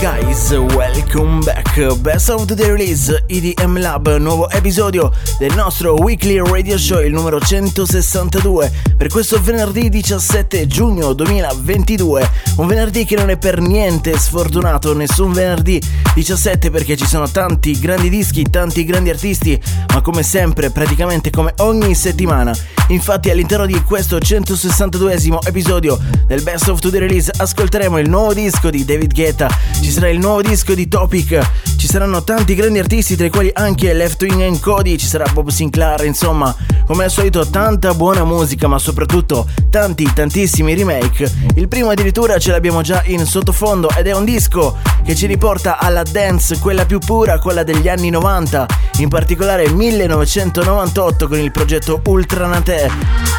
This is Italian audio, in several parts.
guys, welcome back. Best of the Release EDM Lab, nuovo episodio del nostro weekly radio show, il numero 162, per questo venerdì 17 giugno 2022. Un venerdì che non è per niente sfortunato, nessun venerdì 17 perché ci sono tanti grandi dischi, tanti grandi artisti, ma come sempre, praticamente come ogni settimana. Infatti all'interno di questo 162esimo episodio del Best of the Release ascolteremo il nuovo disco di David Guetta, ci sarà il nuovo disco di Topic, ci saranno tanti grandi artisti tra i quali anche Left Wing Cody, ci sarà Bob Sinclair, insomma, come al solito tanta buona musica, ma soprattutto tanti tantissimi remake. Il primo addirittura ce l'abbiamo già in sottofondo ed è un disco che ci riporta alla dance, quella più pura, quella degli anni 90, in particolare 1998 con il progetto Ultranate.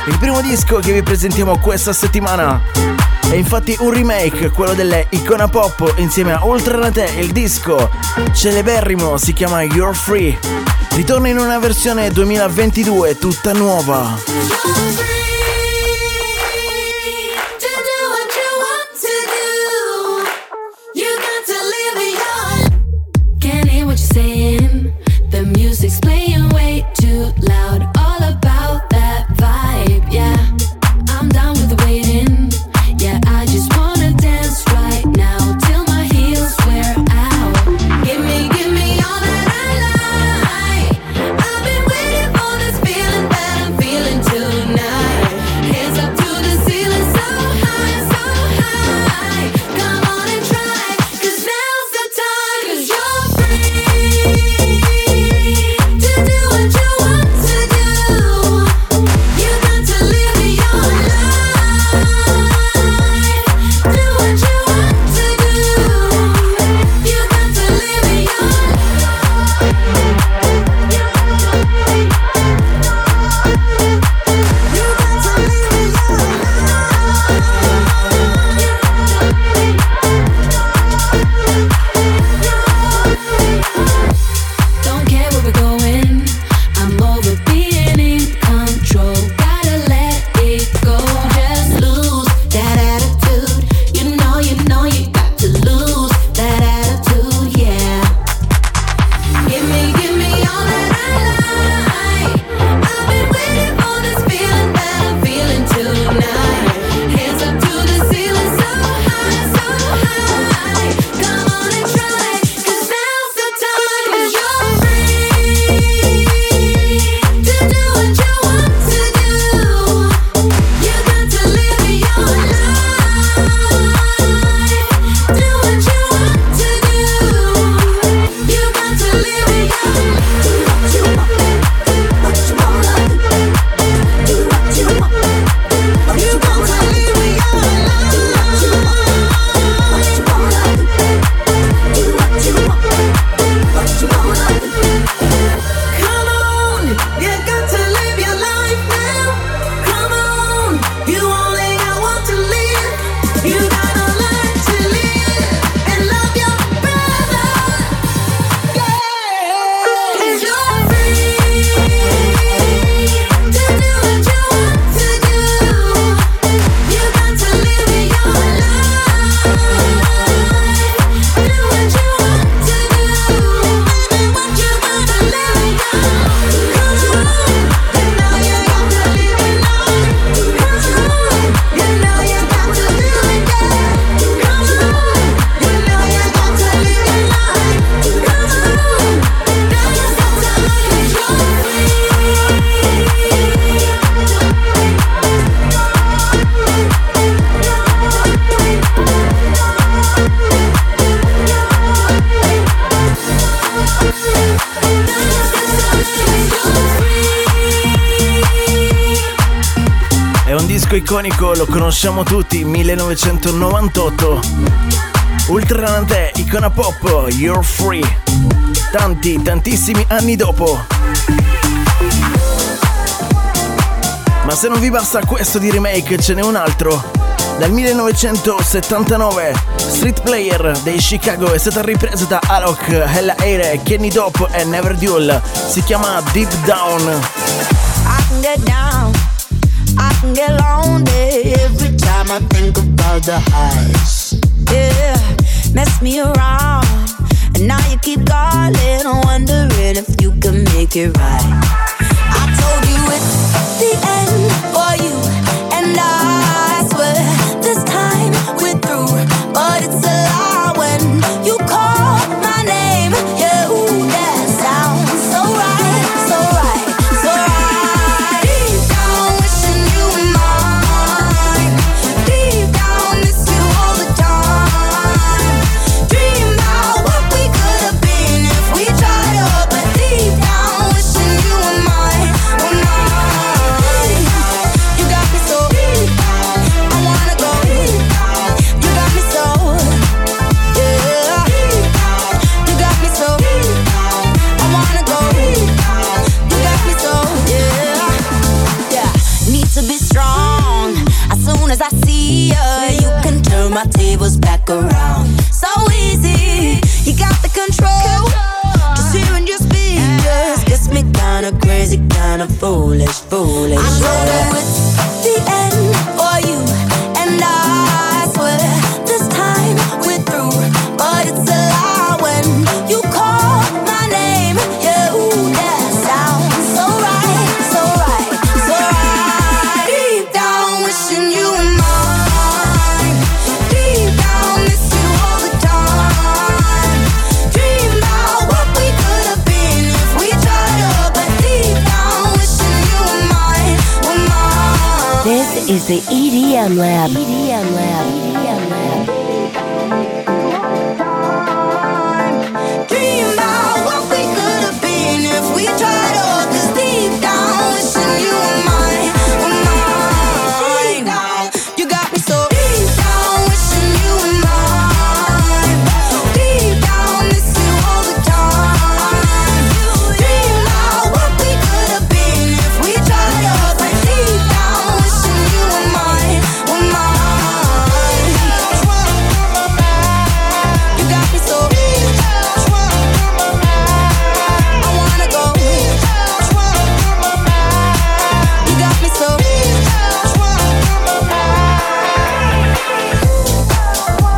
Il primo disco che vi presentiamo questa settimana è infatti un remake, quello delle Icona Pop insieme a Ultranate, il disco celeberrimo si chiama You're Free. Ritorna in una versione 2022 tutta nuova. Music's playing way too loud. Conosciamo tutti, 1998. Ultranate, icona pop, You're Free. Tanti, tantissimi anni dopo. Ma se non vi basta questo di remake, ce n'è un altro. Dal 1979, Street Player dei Chicago è stata ripresa da Alok, Hella Aire, Kenny Dope e Never Duel. Si chiama Deep Down. I can get down, can get lonely every time I think about the highs. Yeah, mess me around, and now you keep calling, wondering if you can make it right. I told you it's the end for you, and I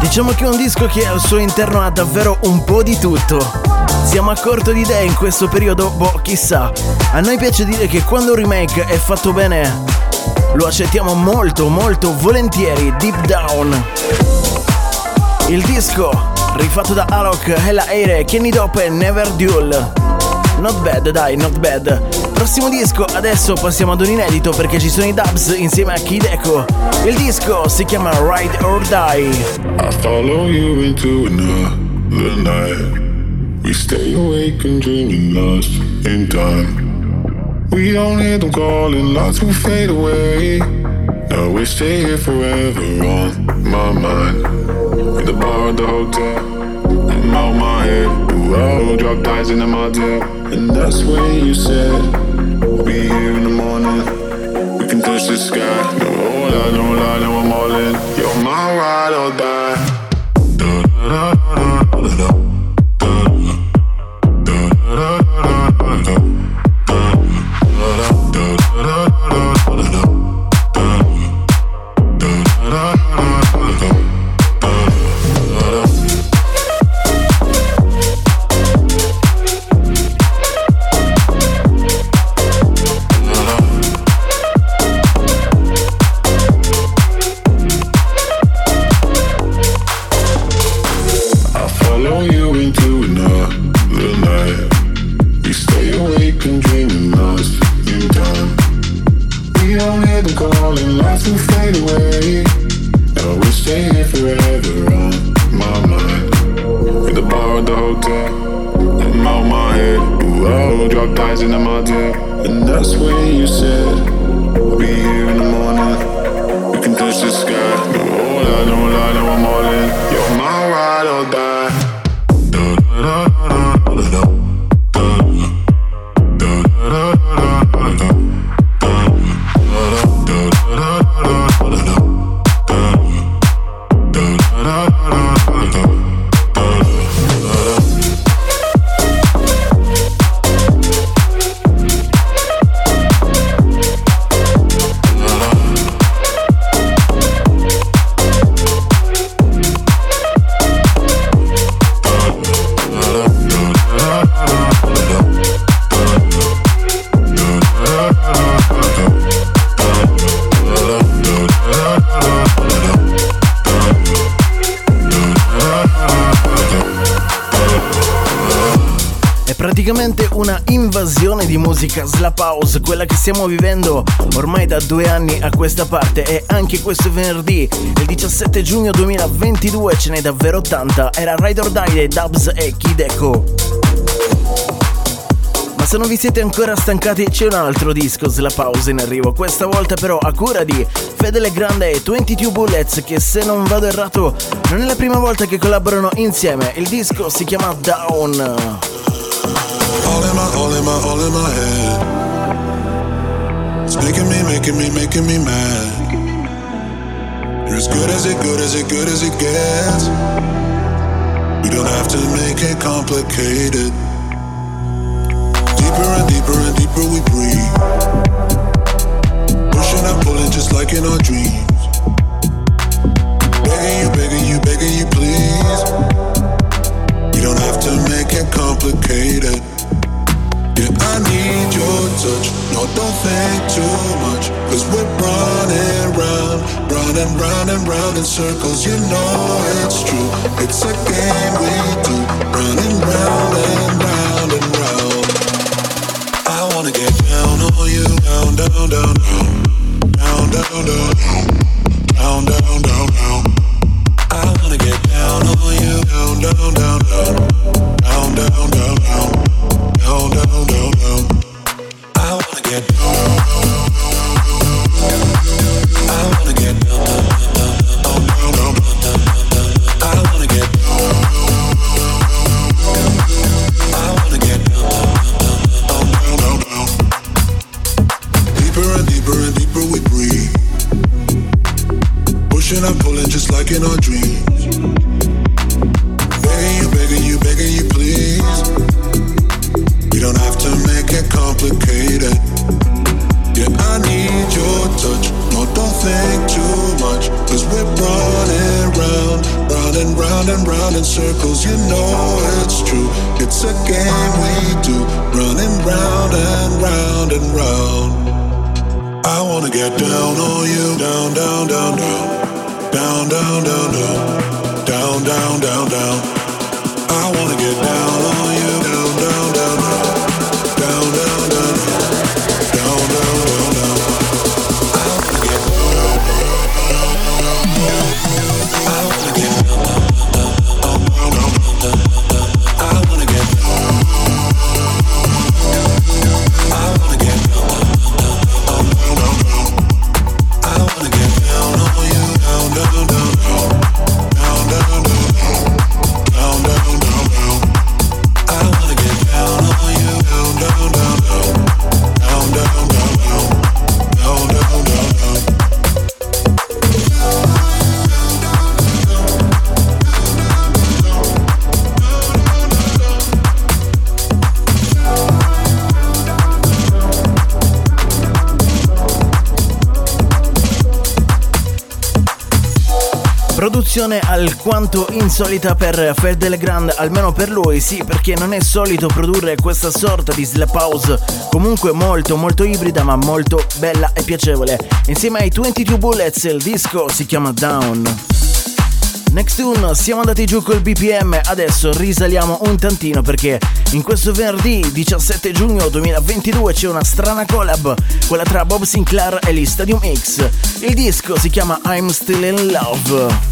Diciamo che è un disco che al suo interno ha davvero un po' di tutto. Siamo a corto di idee in questo periodo, boh, chissà. A noi piace dire che quando un remake è fatto bene, lo accettiamo molto, molto volentieri, deep down. Il disco, rifatto da Alok, Hella Aire, Kenny Dope e Never Duel. Not bad, dai, not bad. Prossimo disco, adesso passiamo ad un inedito perché ci sono i dubs insieme a Kid Echo. Il disco si chiama Ride or Die. I follow you into another night. We stay awake and dreaming lost in time. We don't hear them calling, lights will fade away. Now we stay here forever on my mind. In the bar at the hotel, I'm out my head. Ooh, I'll drop ties in the motel. And that's when you said, We'll be here in the morning. We can touch the sky. No, hold on, no lie, no, I'm all in. You're my ride or die. I house, quella che stiamo vivendo ormai da due anni a questa parte e anche questo venerdì, il 17 giugno 2022 ce n'è davvero tanta, era Ride or Die Dubs e Kideko. Ma se non vi siete ancora stancati c'è un altro disco slap house in arrivo, questa volta però a cura di Fedele Grande e 22 Bullets che se non vado errato non è la prima volta che collaborano insieme, il disco si chiama Down. All in my, all in my, all in my head. It's making me, making me, making me mad. You're as good as it, good as it, good as it gets. We don't have to make it complicated. Deeper and deeper and deeper we breathe. Pushing and pulling just like in our dreams. Begging you, begging you, begging you, please. You don't have to make it complicated. Yeah, I need your touch. No, don't think too much. Cause we're running round, running round and round in circles. You know it's true. It's a game we do. Running round and round and round. I wanna get down on you. Down, down, down, down. Down, down, down, down. Down, down, down, down. Produzione alquanto insolita per Fed Legrand, almeno per lui, sì, perché non è solito produrre questa sorta di slap house, comunque molto molto ibrida ma molto bella e piacevole. Insieme ai 22 Bullets il disco si chiama Down. Next tune, siamo andati giù col BPM, adesso risaliamo un tantino perché in questo venerdì 17 giugno 2022 c'è una strana collab, quella tra Bob Sinclair e gli Stadium X. Il disco si chiama I'm Still in Love.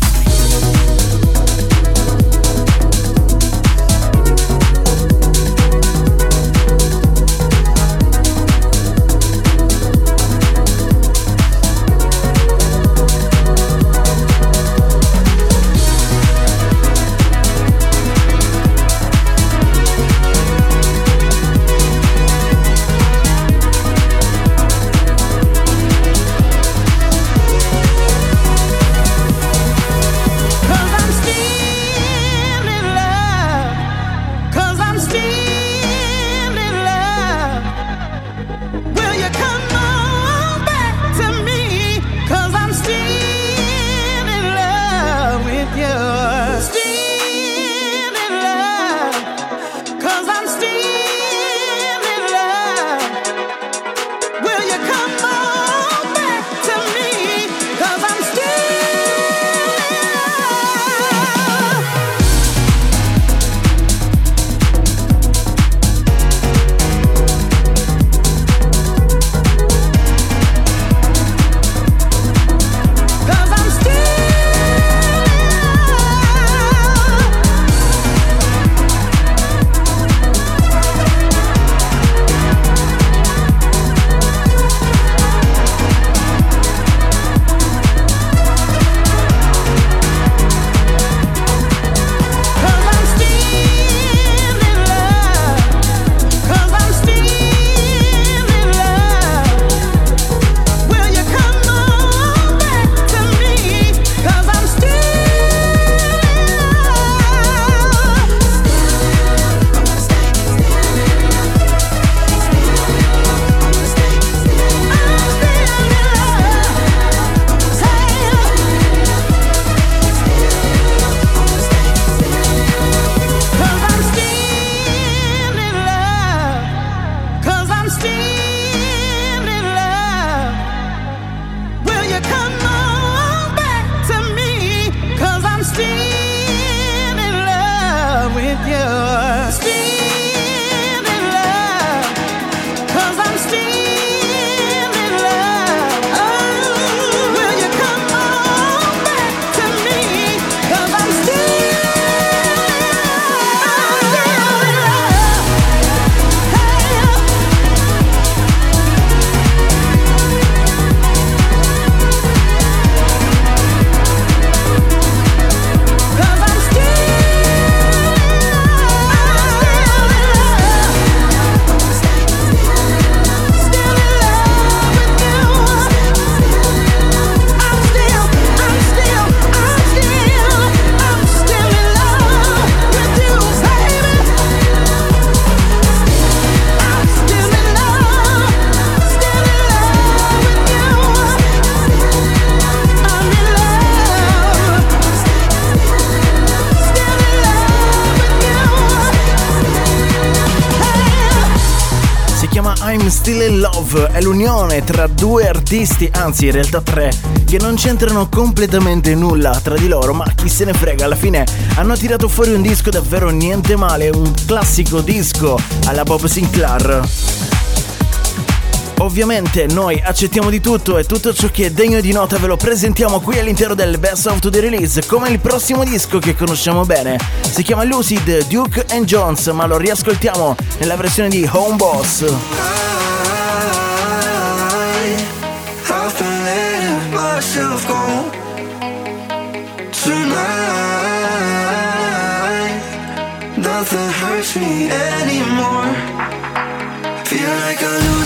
Love è l'unione tra due artisti, anzi in realtà tre, che non c'entrano completamente nulla tra di loro, ma chi se ne frega, alla fine hanno tirato fuori un disco davvero niente male, un classico disco alla Bob Sinclair. Ovviamente noi accettiamo di tutto e tutto ciò che è degno di nota ve lo presentiamo qui all'interno del Best of the Release come il prossimo disco che conosciamo bene. Si chiama Lucid Duke and Jones ma lo riascoltiamo nella versione di Home Boss. Me anymore. Feel like I lose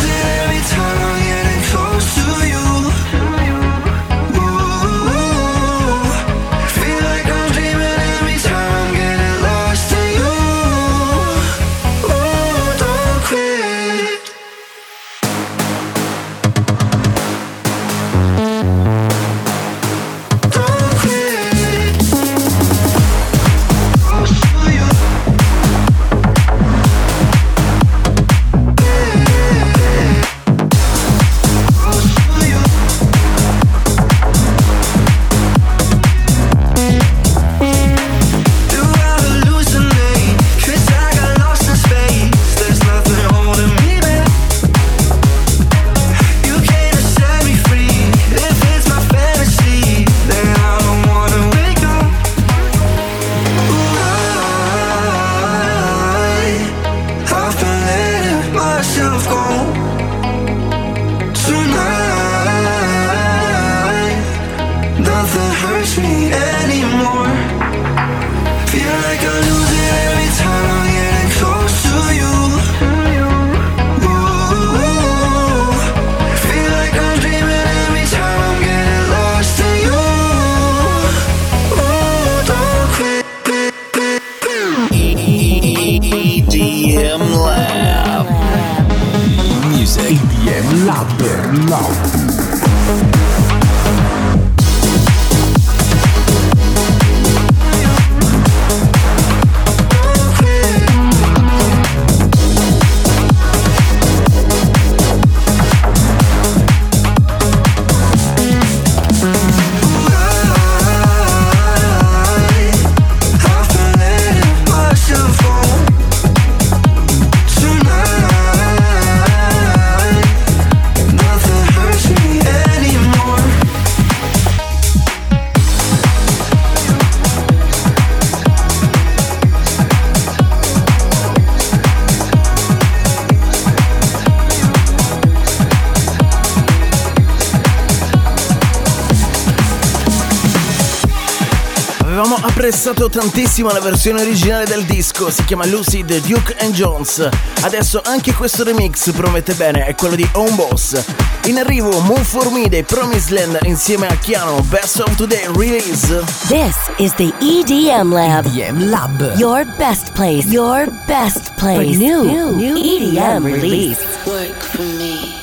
apprezzato tantissimo la versione originale del disco, si chiama Lucid Duke and Jones. Adesso anche questo remix promette bene, è quello di Home Boss. In arrivo Move For Me dei Promised Land insieme a Chiano, Best of Today Release. This is the EDM Lab. EDM Lab. Your best place. Your best place. For new, new EDM release. Work for me,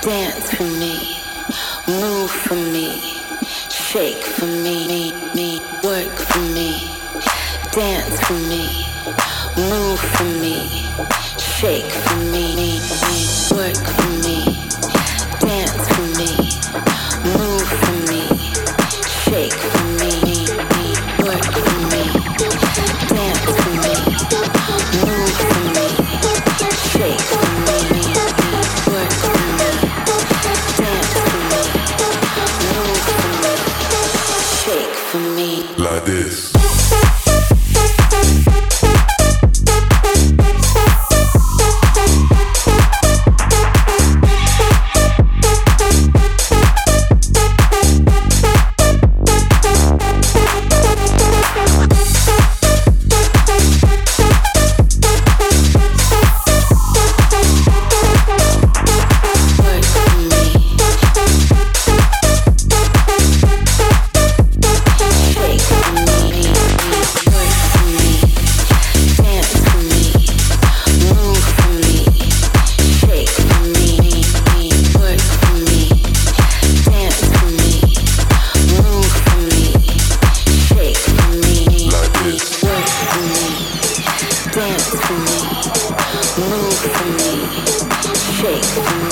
dance for me, move for me, shake for me, me, me. Work for me, dance for me, move for me, shake for me, me, me. Work for me, me.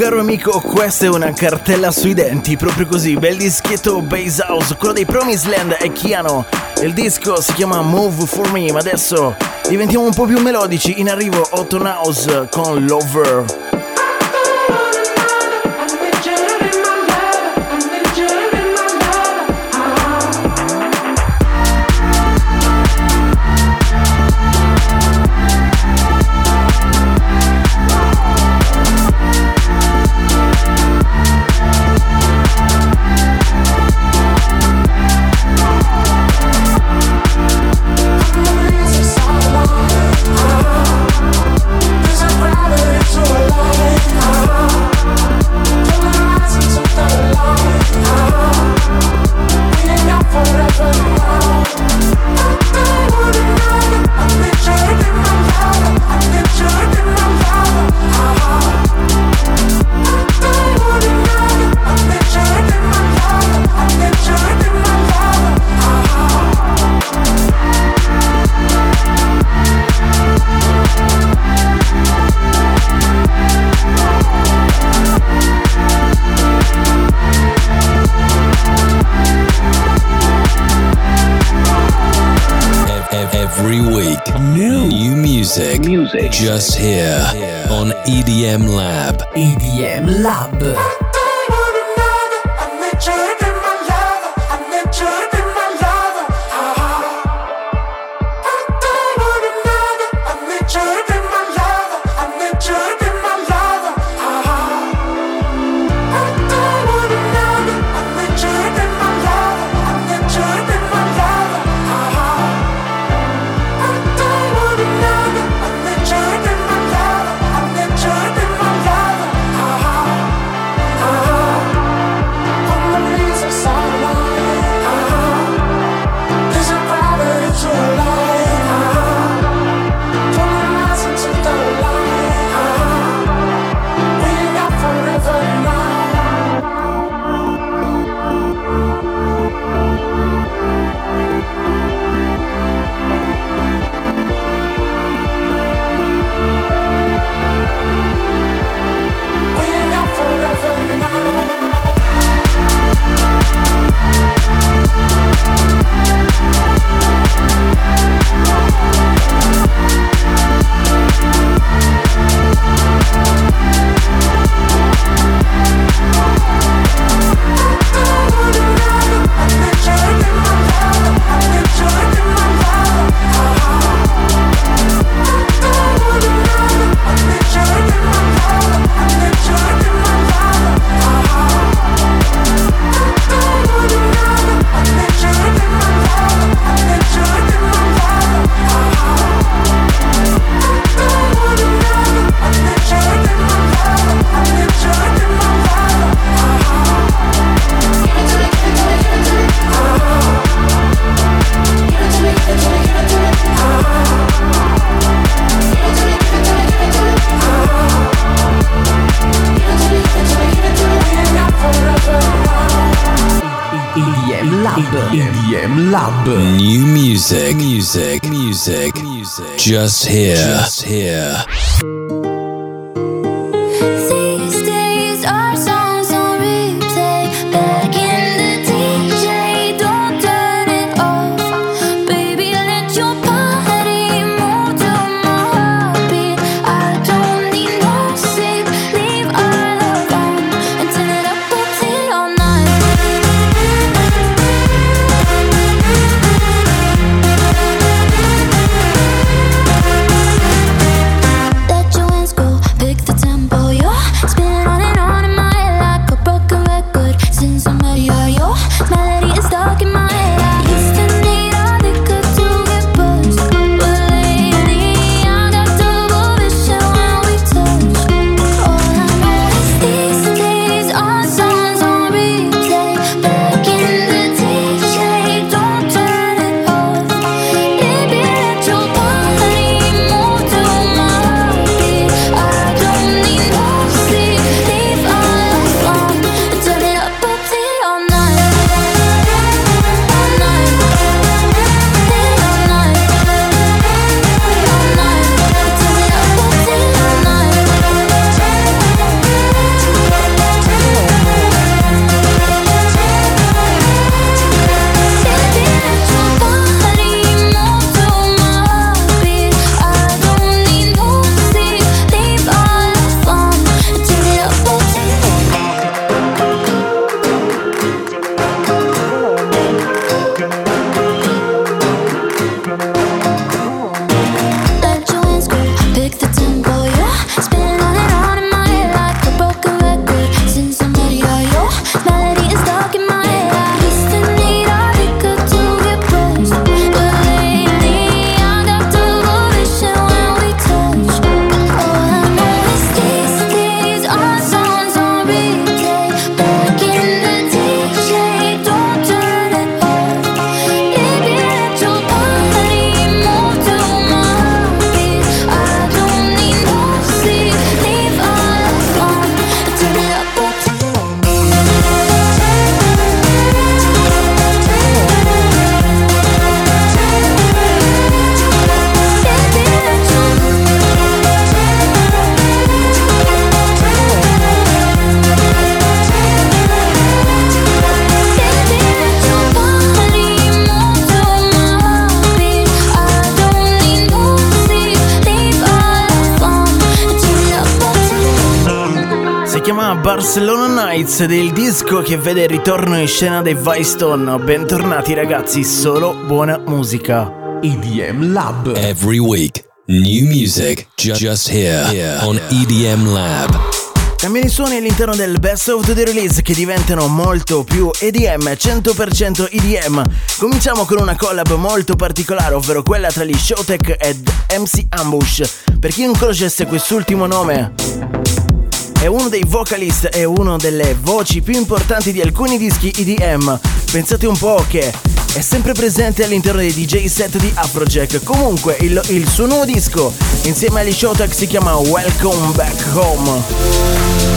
Caro amico, questa è una cartella sui denti, proprio così, bel dischetto Base House, quello dei Promised Land e Chiano. Il disco si chiama Move For Me, ma adesso diventiamo un po' più melodici, in arrivo Otton House con Lover. Just here on EDM Lab. EDM Lab. Just here, just here. Disco che vede il ritorno in scena dei Stone. Bentornati ragazzi, solo buona musica. EDM Lab. Every week, new music ju- just here, here on EDM Lab. Cambiano i suoni all'interno del Best of the Release che diventano molto più EDM, 100% EDM. Cominciamo con una collab molto particolare, ovvero quella tra gli Showtek ed MC Ambush. Per chi non conoscesse quest'ultimo nome, è uno dei vocalist e uno delle voci più importanti di alcuni dischi EDM. Pensate un po' che è sempre presente all'interno dei DJ set di Afrojack. Comunque, il, il suo nuovo disco insieme agli Showtek si chiama Welcome Back Home.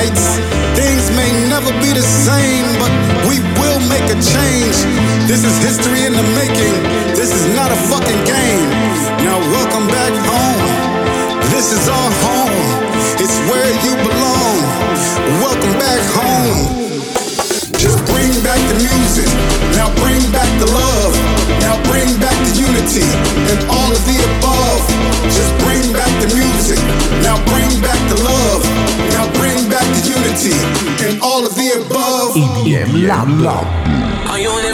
Unites. Things may never be the same, but we will make a change. This is history in the making. This is not a fucking game. Now welcome back home. This is our home. It's where you belong. Welcome back home. Just bring back the music. Now bring back the love. Now bring back the unity and all of the above. Just bring back the music. Now bring back the love. And all of the above. EDM Lab. Are you in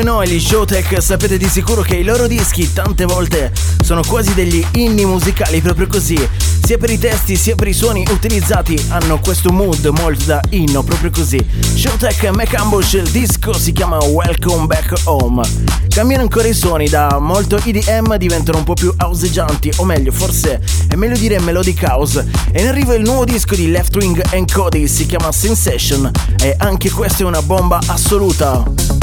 come noi gli Showtech sapete di sicuro che i loro dischi tante volte sono quasi degli inni musicali proprio così. Sia per i testi sia per i suoni utilizzati hanno questo mood molto da inno proprio così. Showtech Mac Ambush il disco si chiama Welcome Back Home. Cambiano ancora i suoni da molto EDM diventano un po' più houseggianti o meglio forse è meglio dire melodic house. E in arrivo il nuovo disco di Left Wing and Cody si chiama Sensation e anche questa è una bomba assoluta.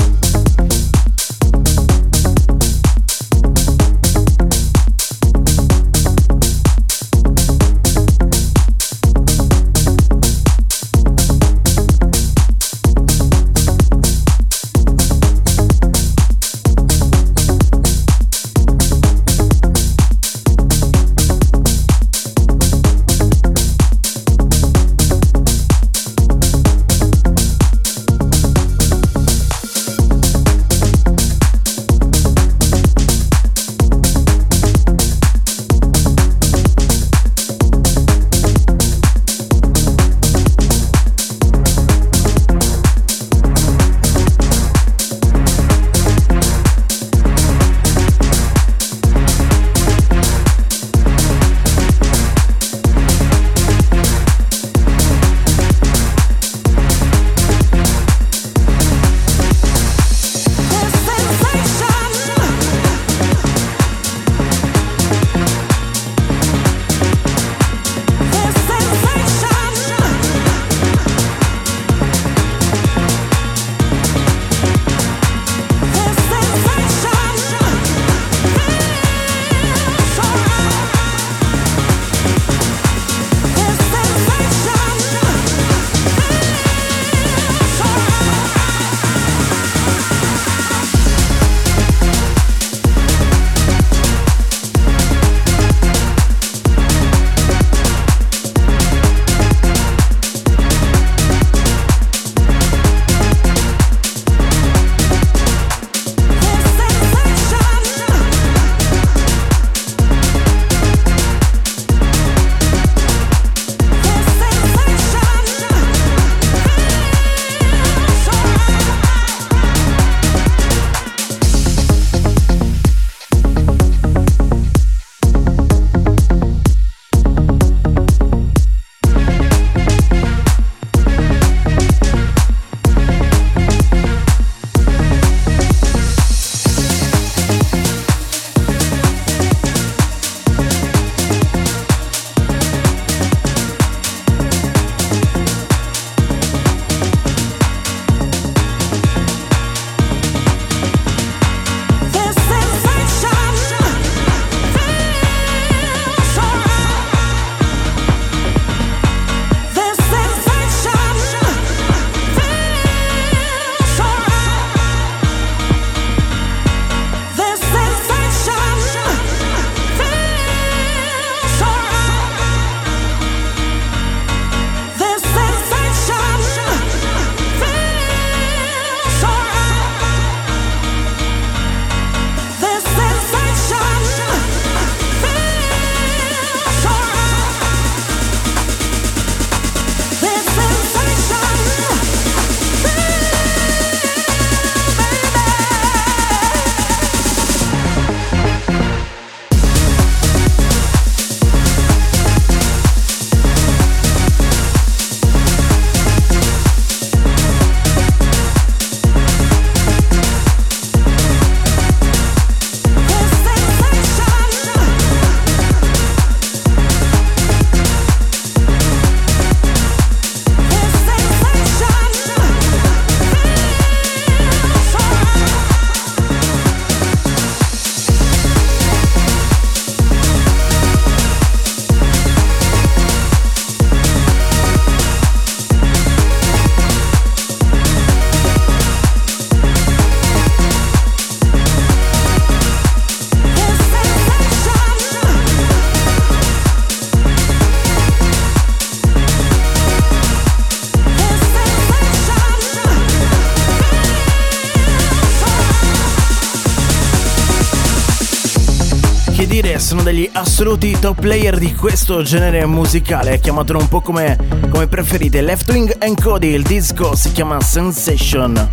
assoluti top player di questo genere musicale, chiamatelo un po' come, come preferite. Left Wing and Cody, il disco si chiama Sensation.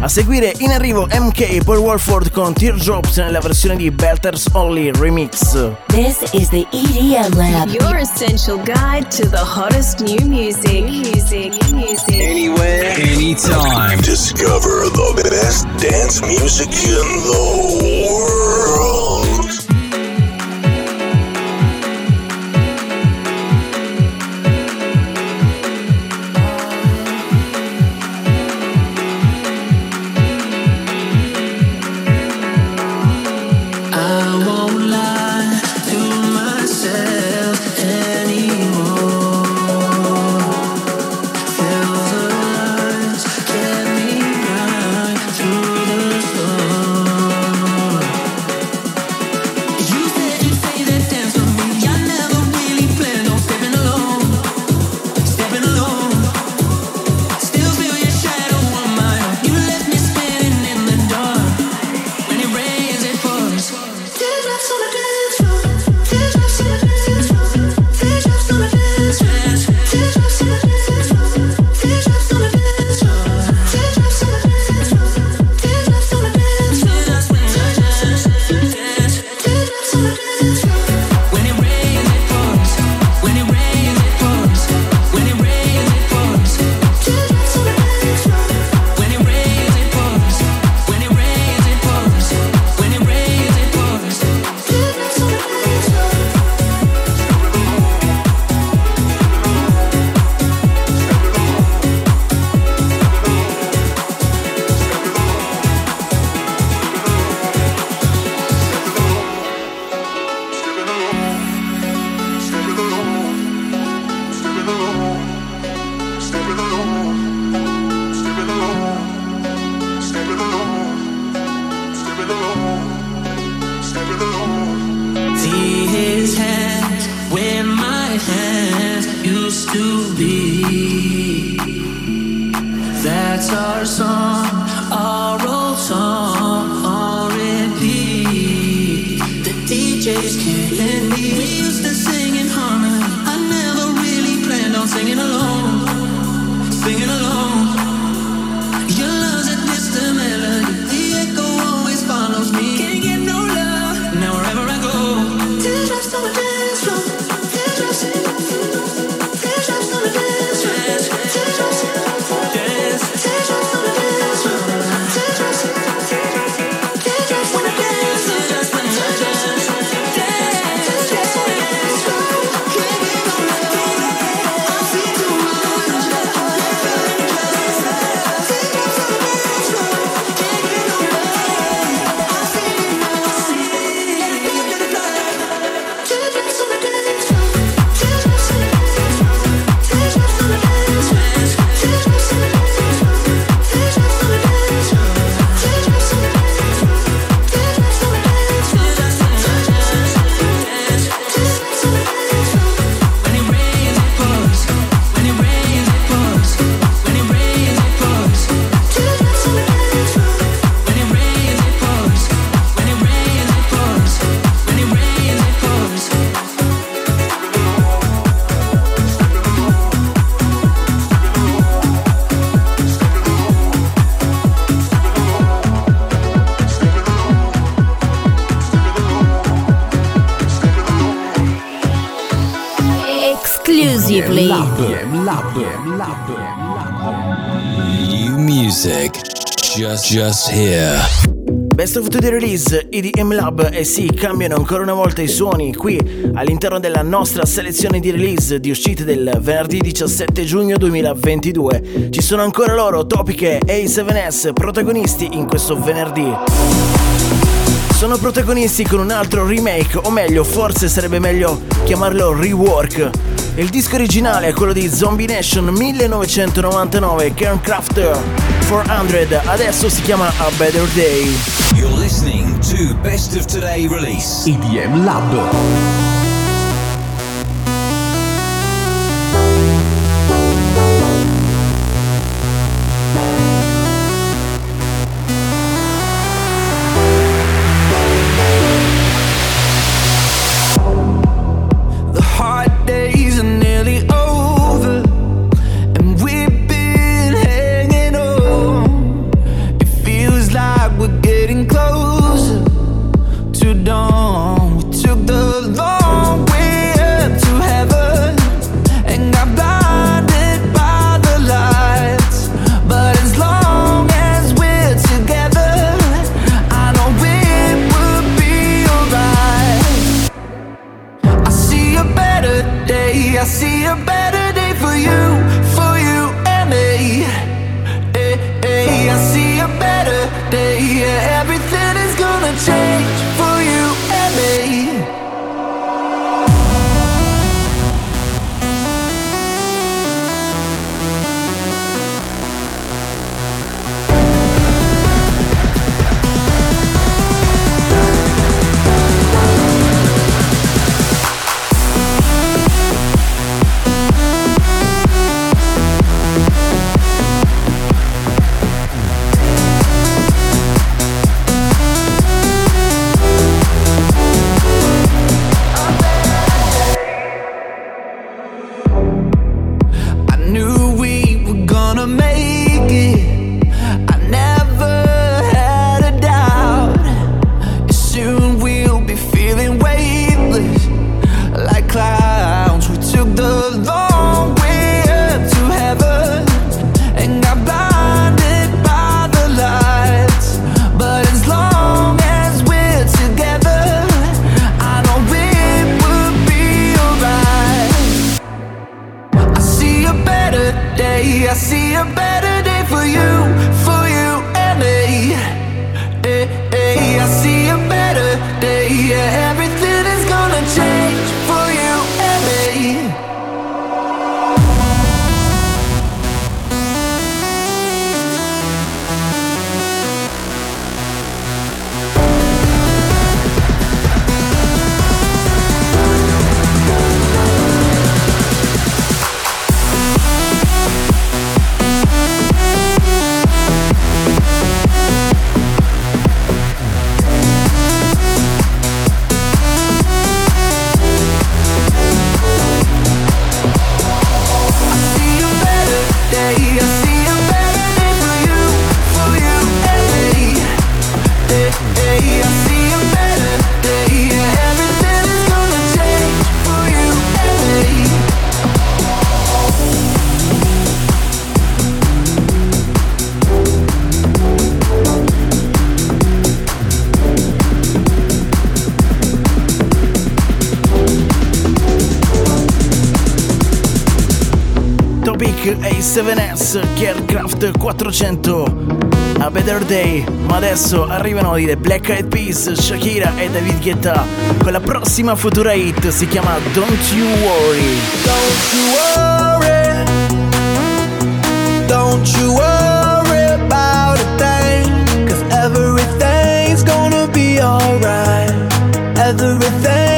A seguire in arrivo MK Paul Walford con Teardrops nella versione di Belters Only Remix. This is the EDM Lab, your essential guide to the hottest new music. Music, music. Anywhere, anytime. Discover the best dance music in the world. Just, just here. Best of Today Release, EDM Lab e sì, cambiano ancora una volta i suoni qui all'interno della nostra selezione di release di uscite del venerdì 17 giugno 2022. Ci sono ancora loro, Topiche e A7S, protagonisti in questo venerdì sono protagonisti con un altro remake, o meglio, forse sarebbe meglio chiamarlo rework. Il disco originale è quello di Zombie Nation 1999 Kerncrafter. 400 adesso si chiama A Better Day. You're listening to Best of Today Release EDM Lab. Carecraft 400 A Better Day Ma adesso arrivano i The Black Eyed Peas Shakira e David Guetta Con la prossima futura hit si chiama Don't You Worry Don't you worry. Don't you worry about a thing. Cause everything's gonna be alright. Everything's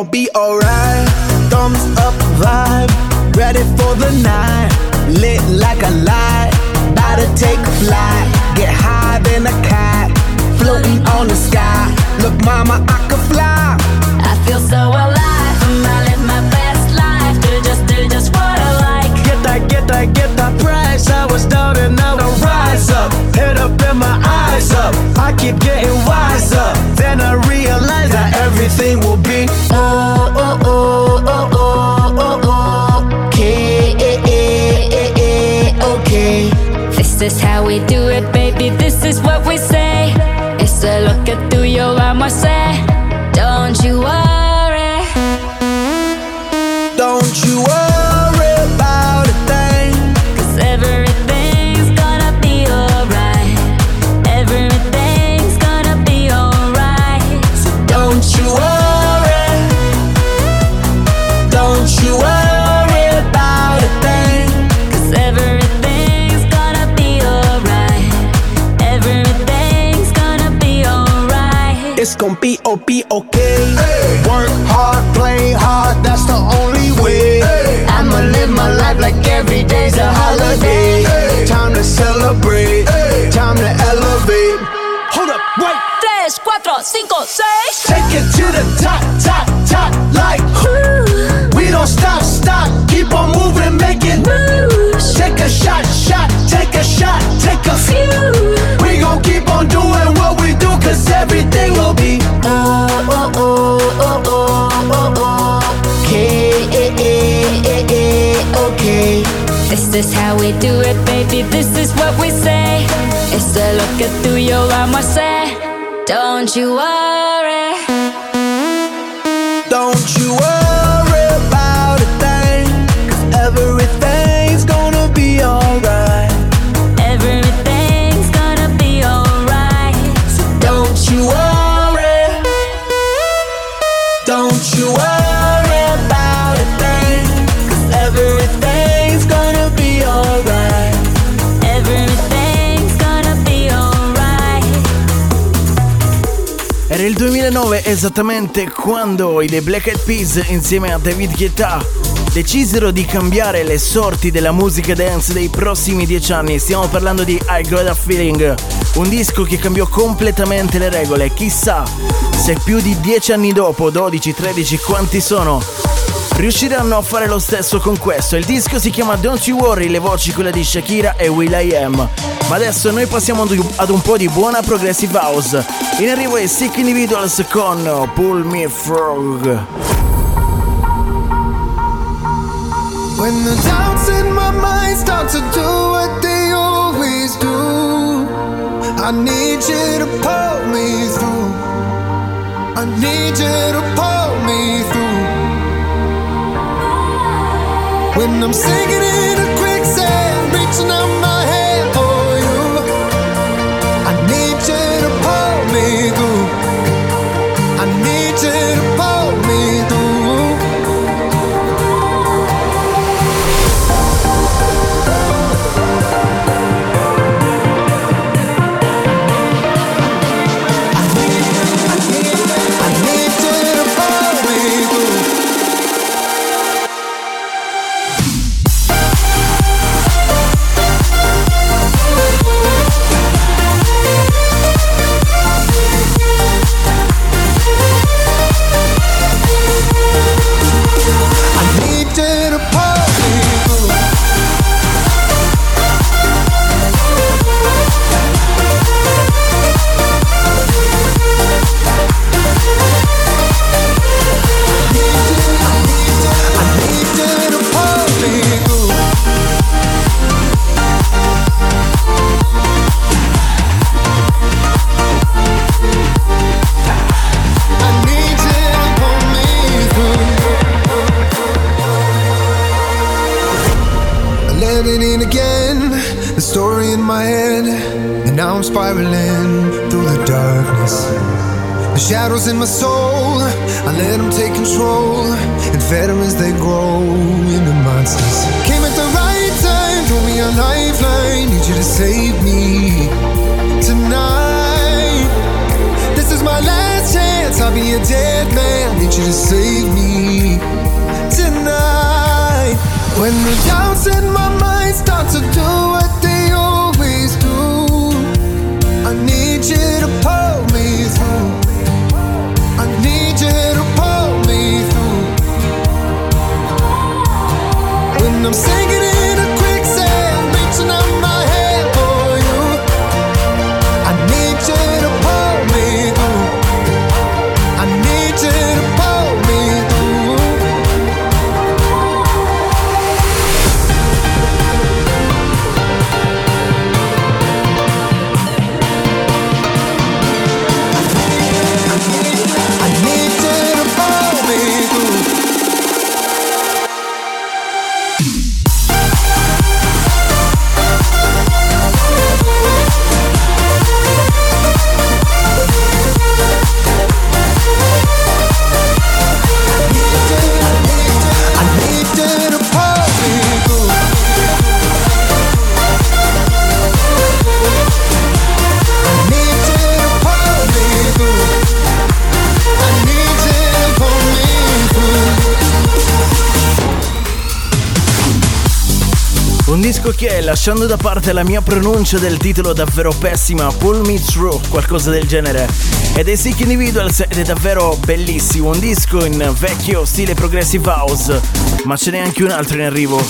gonna be alright. Thumbs up vibe, ready for the night. Lit like a light, about to take a flight. Get high than a cat, floating on the sky. Look, mama, I could fly. I feel so alive. and I live my best life. Do just, do just what I like. Get that, get that, get that price. I was down and now I rise up. Head up and my eyes up. I keep getting wiser. Then I realize that everything will be This is how okay. Work hard, play hard, that's the only way. I'ma live my life like every day's a holiday. Time to celebrate, time to elevate. Hold up, wait. Tres, cuatro, cinco, seis. Take it to the top, top, how we do it, baby? This is what we say. It's a look at through your armor, say, don't you worry. Don't you worry esattamente quando i The Black Eyed Peas insieme a David Guetta decisero di cambiare le sorti della musica dance dei prossimi dieci anni. Stiamo parlando di I Got a Feeling, un disco che cambiò completamente le regole. Chissà se più di dieci anni dopo, 12, 13, quanti sono, riusciranno a fare lo stesso con questo. Il disco si chiama Don't You Worry, le voci quelle di Shakira e Will I Am. Ma adesso noi passiamo ad un po' di buona progressive house. In arrivo è Sick Individuals con Pull Me Frog. When the doubts in my mind start to do what they always do, I need you to pull me through. I need you to pull me through. When I'm sinking in a quicksand, reaching out disco che, lasciando da parte la mia pronuncia del titolo davvero pessima, Pull Me Through, qualcosa del genere, è Sick Individuals ed è davvero bellissimo, un disco in vecchio stile progressive house, ma ce n'è anche un altro in arrivo.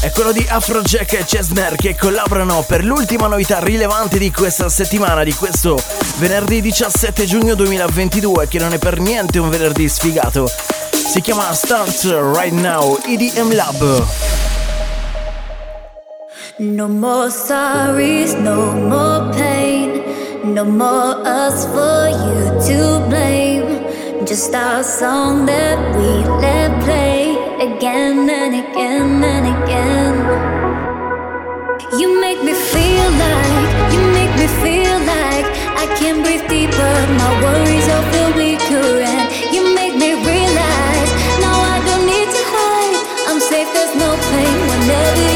È quello di Afrojack e Chesner che collaborano per l'ultima novità rilevante di questa settimana, di questo venerdì 17 giugno 2022, che non è per niente un venerdì sfigato. Si chiama Start Right Now EDM Lab. No more sorries, no more pain. No more us for you to blame. Just our song that we let play again and again and again. You make me feel like, you make me feel like I can breathe deeper. My worries all feel weaker, and you make me realize now I don't need to hide. I'm safe, there's no pain whenever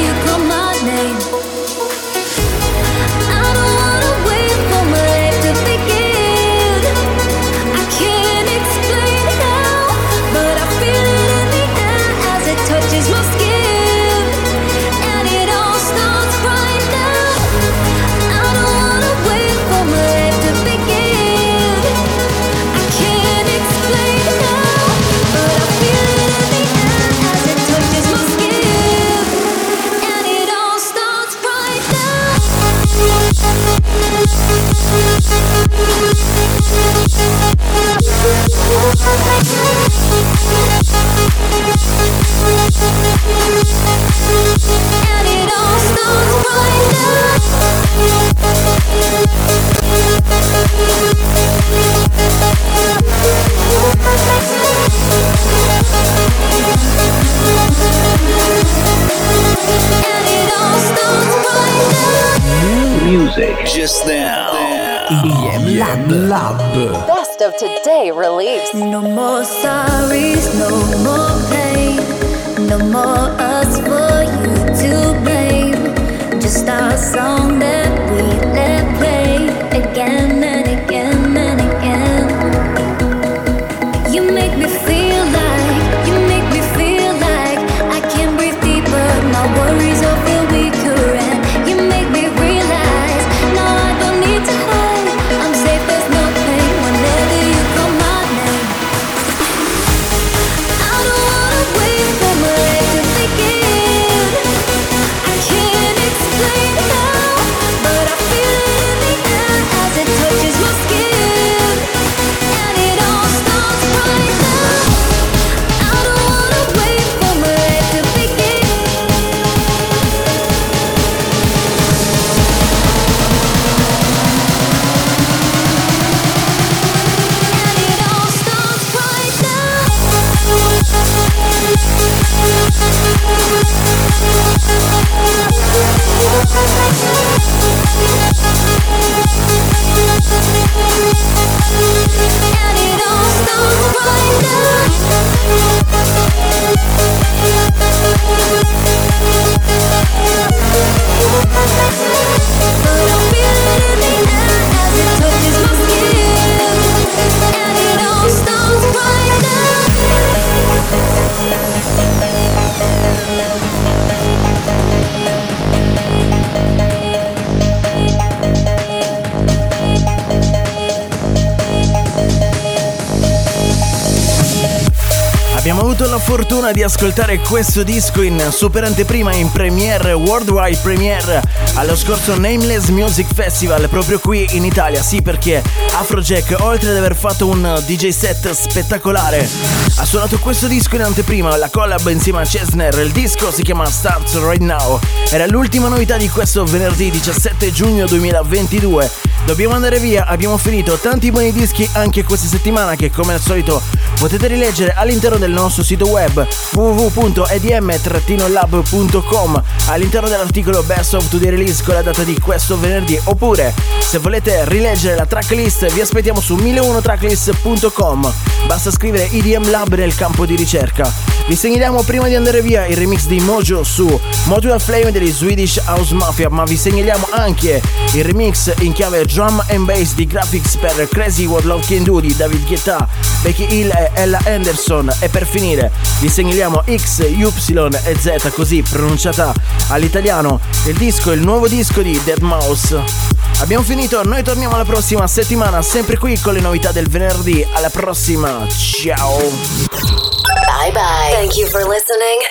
No fortuna di ascoltare questo disco in super anteprima in premiere, worldwide premiere, allo scorso Nameless Music Festival proprio qui in Italia. Sì, perché Afrojack, oltre ad aver fatto un DJ set spettacolare, ha suonato questo disco in anteprima, la collab insieme a Cesner. Il disco si chiama Starts Right Now. Era l'ultima novità di questo venerdì 17 giugno 2022. Dobbiamo andare via, abbiamo finito tanti buoni dischi anche questa settimana che come al solito potete rileggere all'interno del nostro sito web www.edm-lab.com all'interno dell'articolo Best of Today Release con la data di questo venerdì oppure se volete rileggere la tracklist vi aspettiamo su 1001tracklist.com basta scrivere EDM Lab nel campo di ricerca vi segnaliamo prima di andare via il remix di Mojo su Modular Flame degli Swedish House Mafia ma vi segnaliamo anche il remix in chiave drum and bass di Graphics per Crazy What Love Can Do di David Guetta, Becky Hill e Ella Anderson e per finire vi segnaliamo X, Y e Z così pronunciata all'italiano il disco, il nuovo disco di Dead Mouse. Abbiamo finito, noi torniamo la prossima settimana sempre qui con le novità del venerdì. Alla prossima, ciao! Bye bye. Thank you for listening